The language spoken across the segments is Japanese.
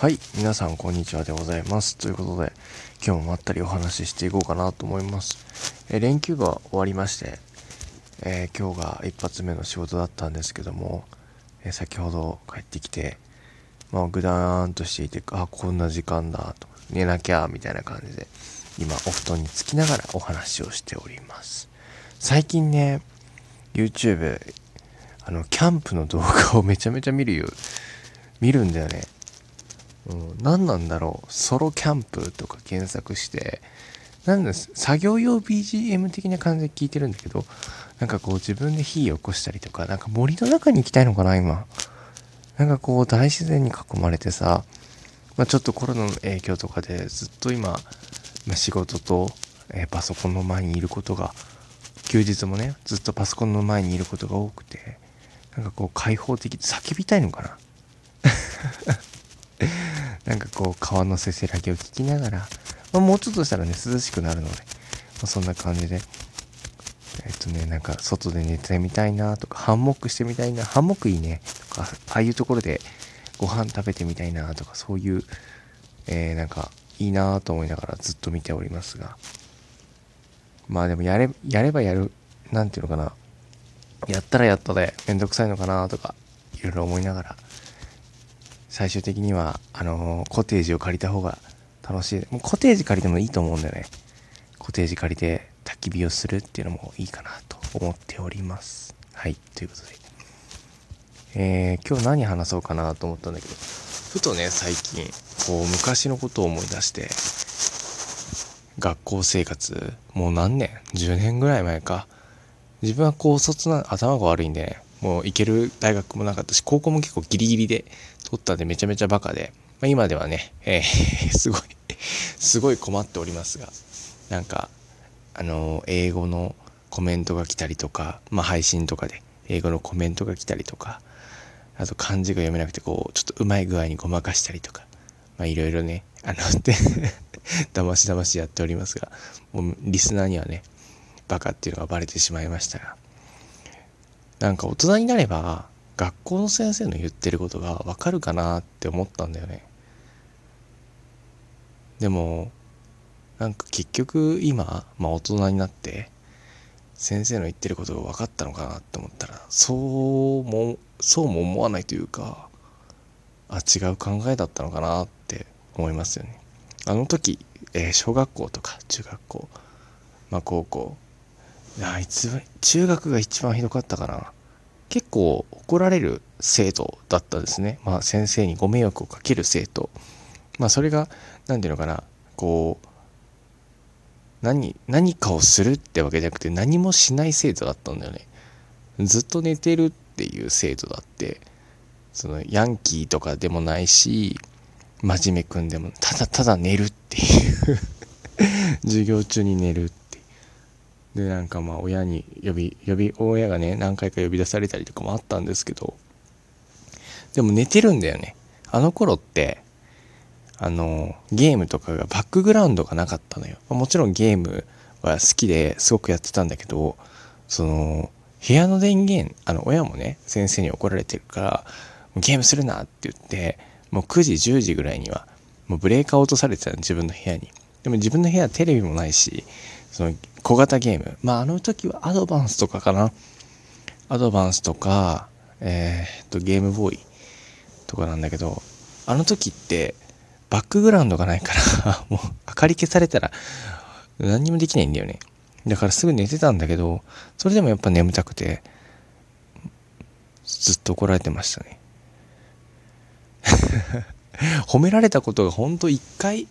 はい、皆さんこんにちはでございます。ということで、今日もまったりお話ししていこうかなと思います。え連休が終わりまして、えー、今日が一発目の仕事だったんですけども、えー、先ほど帰ってきて、まあ、ぐだーんとしていて、あ、こんな時間だと、寝なきゃ、みたいな感じで、今、お布団につきながらお話をしております。最近ね、YouTube、あの、キャンプの動画をめちゃめちゃ見るよ、見るんだよね。うん、何なんだろう。ソロキャンプとか検索してなんです作業用 BGM 的な感じで聞いてるんだけどなんかこう自分で火を起こしたりとかなんか森の中に行きたいのかな今。なんかこう大自然に囲まれてさ、まあ、ちょっとコロナの影響とかでずっと今、まあ、仕事と、えー、パソコンの前にいることが休日もねずっとパソコンの前にいることが多くてなんかこう開放的叫びたいのかな。なんかこう川のせせらぎを聞きながら、まあ、もうちょっとしたらね涼しくなるので、まあ、そんな感じでえっとねなんか外で寝てみたいなとかハンモックしてみたいなハンモックいいねとかああいうところでご飯食べてみたいなとかそういう、えー、なんかいいなと思いながらずっと見ておりますが。まあでもやれやればやるなんていうのかな。やったらやったでめんどくさいのかなとかいろいろ思いながら。最終的には、あのー、コテージを借りた方が楽しい。もうコテージ借りてもいいと思うんだよね。コテージ借りて焚き火をするっていうのもいいかなと思っております。はい、ということで。えー、今日何話そうかなと思ったんだけど、ふとね、最近、こう、昔のことを思い出して、学校生活、もう何年 ?10 年ぐらい前か。自分は高卒な、頭が悪いんでね、もう行ける大学もなかったし、高校も結構ギリギリで取ったでめちゃめちゃバカで、まあ、今ではね、えー、すごいすごい困っておりますが、なんか、あのー、英語のコメントが来たりとか、まあ、配信とかで英語のコメントが来たりとか、あと漢字が読めなくて、こう、ちょっとうまい具合にごまかしたりとか、まあ、いろいろね、あの、で だましだましやっておりますが、もう、リスナーにはね、バカっていうのがバレてしまいましたが、なんか大人になれば学校の先生の言ってることがわかるかなって思ったんだよね。でもなんか結局今、まあ、大人になって先生の言ってることが分かったのかなって思ったらそうもそうも思わないというかあ違う考えだったのかなって思いますよね。あの時、えー、小学校とか中学校まあ高校あいつ中学が一番ひどかったかな。結構怒られる生徒だったんですね。まあ先生にご迷惑をかける生徒。まあそれが何て言うのかな。こう何何かをするってわけじゃなくて何もしない生徒だったんだよね。ずっと寝てるっていう生徒だってそのヤンキーとかでもないし真面目くんでもただただ寝るっていう。授業中に寝るってでなんかまあ親に呼び呼び親がね何回か呼び出されたりとかもあったんですけどでも寝てるんだよね。あの頃ってあのゲームとかがバックグラウンドがなかったのよ。もちろんゲームは好きですごくやってたんだけどその部屋の電源あの親もね先生に怒られてるからゲームするなって言ってもう9時10時ぐらいにはもうブレーカー落とされてたの自分の部屋に。でも自分の部屋はテレビもないしその小型ゲーム。まあ、あの時はアドバンスとかかな。アドバンスとか、えー、っと、ゲームボーイとかなんだけど、あの時って、バックグラウンドがないから もう、明かり消されたら、何にもできないんだよね。だからすぐ寝てたんだけど、それでもやっぱ眠たくて、ずっと怒られてましたね。褒められたことがほんと1回、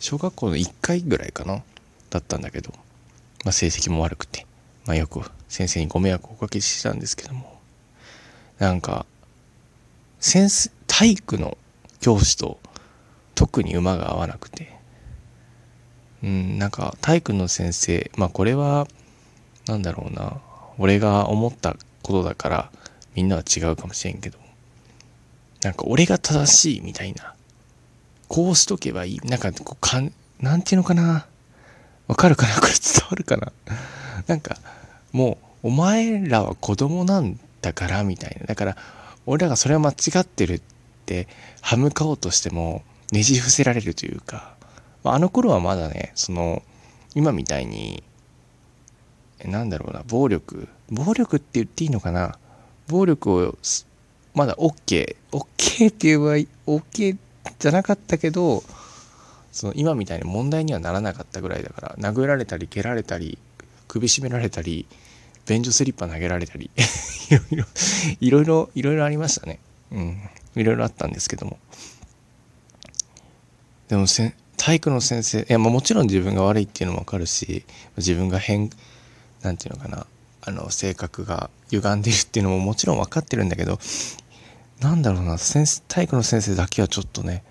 小学校の1回ぐらいかな。だったんだけど、まあ、成績も悪くて、まあ、よく先生にご迷惑をおかけしてたんですけどもなんか先生体育の教師と特に馬が合わなくてうんなんか体育の先生まあこれはなんだろうな俺が思ったことだからみんなは違うかもしれんけどなんか俺が正しいみたいなこうしとけばいいなんかこうかんなんていうのかなわかるかな？これ伝わるかな？なんか、もう、お前らは子供なんだから、みたいな。だから、俺らがそれは間違ってるって歯向かおうとしてもねじ伏せられるというか、あ、あの頃はまだねその今みたいになんだろうな暴力暴力って言っていいのかな？暴力をまだ OK OK って言えば OK じゃなかったけどその今みたいに問題にはならなかったぐらいだから殴られたり蹴られたり首絞められたり便所スリッパ投げられたり いろいろいろいろいろいろありましたね。うん。いろいろあったんですけども。でもせ体育の先生いや、もちろん自分が悪いっていうのも分かるし自分が変なんていうのかなあの性格が歪んでるっていうのももちろん分かってるんだけどなんだろうな先生体育の先生だけはちょっとね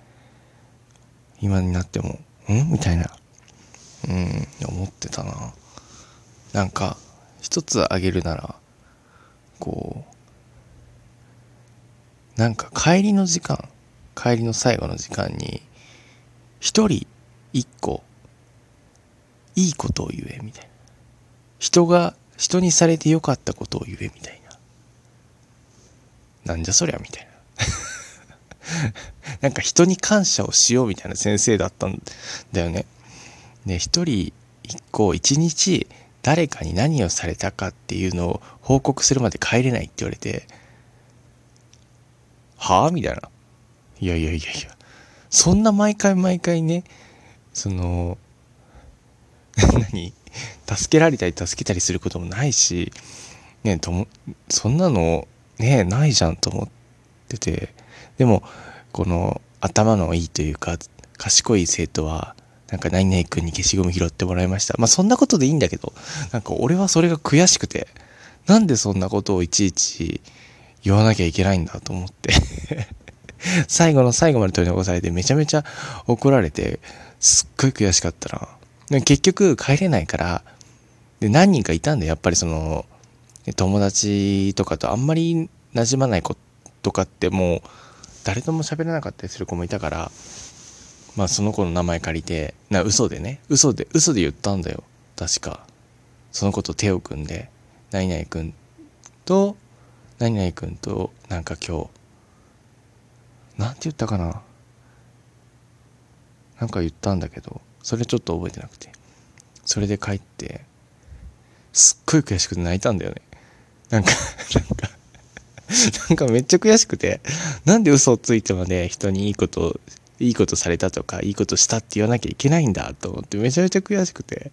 今になってもん？みたいな。うん思ってたな。なんか一つ挙げるならこうなんか帰りの時間帰りの最後の時間に一人一個いいことを言えみたいな。人が人にされてよかったことを言えみたいな。なんじゃそりゃみたいな。なんか人に感謝をしようみたいな先生だったんだよね。で一人一個一日誰かに何をされたかっていうのを報告するまで帰れないって言われてはあ？みたいな。いやいやいやいや。そんな毎回毎回ねその 何？助けられたり助けたりすることもないしねともそんなのねないじゃんと思ってて。でもこの頭のいいというか賢い生徒はなんか何々君に消しゴム拾ってもらいました。まあそんなことでいいんだけど、なんか俺はそれが悔しくて、なんでそんなことをいちいち言わなきゃいけないんだと思って 最後の最後まで取り残されてめちゃめちゃ怒られて、すっごい悔しかったな。結局帰れないから、で、何人かいたんだよ。やっぱりその、友達とかとあんまり馴染まない子とかってもう、誰とも喋らなかったりする子もいたから、まあその子の名前借りて、な、嘘でね、嘘で、嘘で言ったんだよ。確か。その子と手を組んで、何々君と、何々君と、なんか今日、なんて言ったかな。なんか言ったんだけど、それちょっと覚えてなくて。それで帰って、すっごい悔しくて泣いたんだよね。なんかなんか なんかめっちゃ悔しくて、なんで嘘をついてまで人にいいこといいことされたとかいいことしたって言わなきゃいけないんだと思ってめちゃめちゃ悔しくて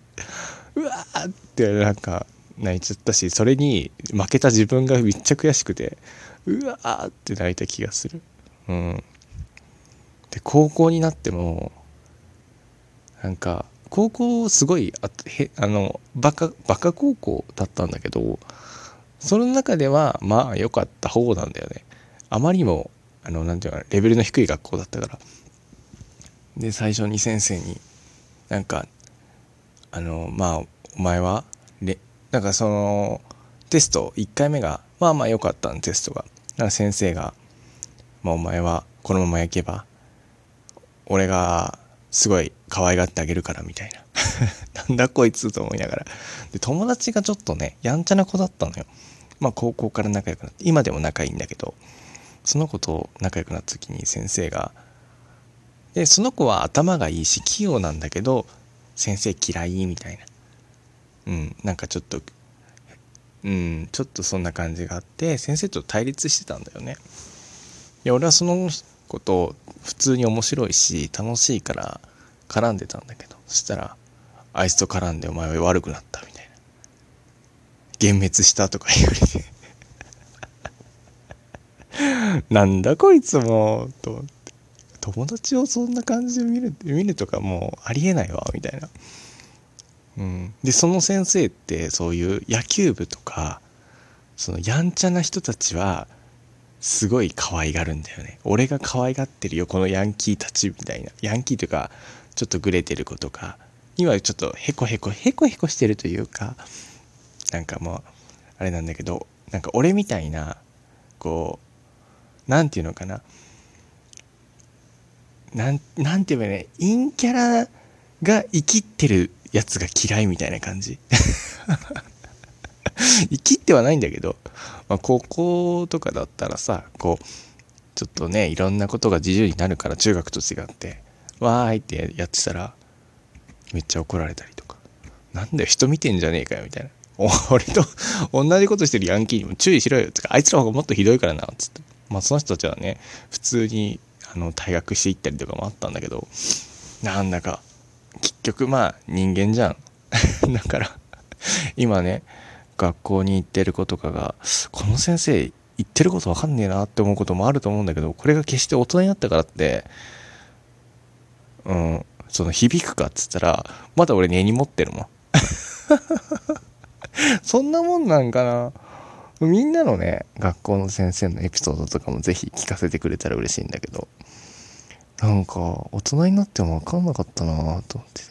うわーってなんか泣いちゃったしそれに負けた自分がめっちゃ悔しくてうわーって泣いた気がする。うん。で高校になってもなんか高校すごいあへあのバカバカ高校だったんだけどその中ではまあ良かった方なんだよね。あまりにもあのなんていうかレベルの低い学校だったから。で最初に先生になんかあのまあお前はレなんかそのテスト1回目がまあまあ良かったのテストが。だから先生が、まあ、お前はこのまま焼けば俺がすごい可愛がってあげるからみたいな。なんだこいつと思いながら。で友達がちょっとねやんちゃな子だったのよ。まあ高校から仲良くなって今でも仲いいんだけどその子と仲良くなった時に先生がでその子は頭がいいし器用なんだけど先生嫌いみたいな。うんなんかちょっとうんちょっとそんな感じがあって先生と対立してたんだよね。いや俺はその子と普通に面白いし楽しいから絡んでたんだけど。そしたらあいつと絡んでお前は悪くなったみたいな。幻滅したとか言われて。なんだこいつもと思って。友達をそんな感じで見る見るとかもうありえないわみたいな。うん、でその先生ってそういう野球部とかそのやんちゃな人たちはすごい可愛がるんだよね。俺が可愛がってるよこのヤンキーたちみたいな。ヤンキーとかちょっとグレてる子とかにはちょっとヘコヘコヘコヘコしてるというかなんかもうあれなんだけどなんか俺みたいなこう何て言うのかな。なん、なんて言えばね、陰キャラが生きってるやつが嫌いみたいな感じ。生きってはないんだけど、まあ、高校とかだったらさ、こう、ちょっとねいろんなことが自由になるから中学と違ってわーいってやってたらめっちゃ怒られたりとか。なんだよ人見てんじゃねえかよみたいな。俺と同じことしてるヤンキーにも注意しろよ。ってかあいつら方がもっとひどいからなつって。まあその人たちはね普通にあの退学していったりとかもあったんだけどなんだか結局まあ人間じゃん。だから今ね学校に行ってる子とかがこの先生言ってること分かんねえなって思うこともあると思うんだけどこれが決して大人になったからってうんその響くかっつったらまだ俺根に持ってるもん。そんなもんなんかな。みんなのね学校の先生のエピソードとかもぜひ聞かせてくれたら嬉しいんだけど。なんか大人になっても分かんなかったなと思って。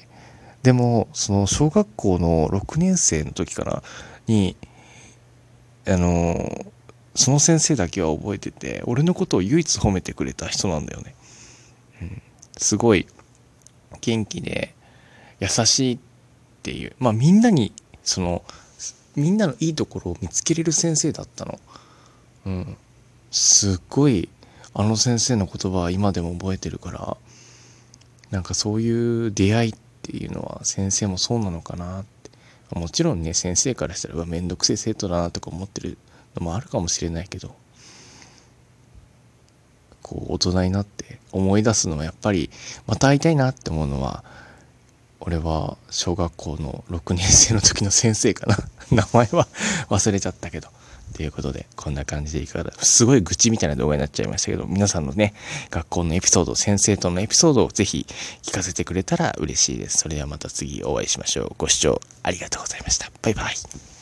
でもその小学校の6年生の時かなにあのその先生だけは覚えてて俺のことを唯一褒めてくれた人なんだよね、うん、すごい元気で優しいっていう。まあみんなにそのみんなのいいところを見つけれる先生だったの。うん。すっごいあの先生の言葉は今でも覚えてるからなんかそういう出会いっていうのは先生もそうなのかなって。もちろんね先生からしたらうわめんどくせえ生徒だなとか思ってるのもあるかもしれないけどこう大人になって思い出すのはやっぱりまた会いたいなって思うのは俺は小学校の6年生の時の先生かな 名前は忘れちゃったけどということで、こんな感じでいかがだすごい愚痴みたいな動画になっちゃいましたけど、皆さんのね、学校のエピソード、先生とのエピソードをぜひ聞かせてくれたら嬉しいです。それではまた次お会いしましょう。ご視聴ありがとうございました。バイバイ。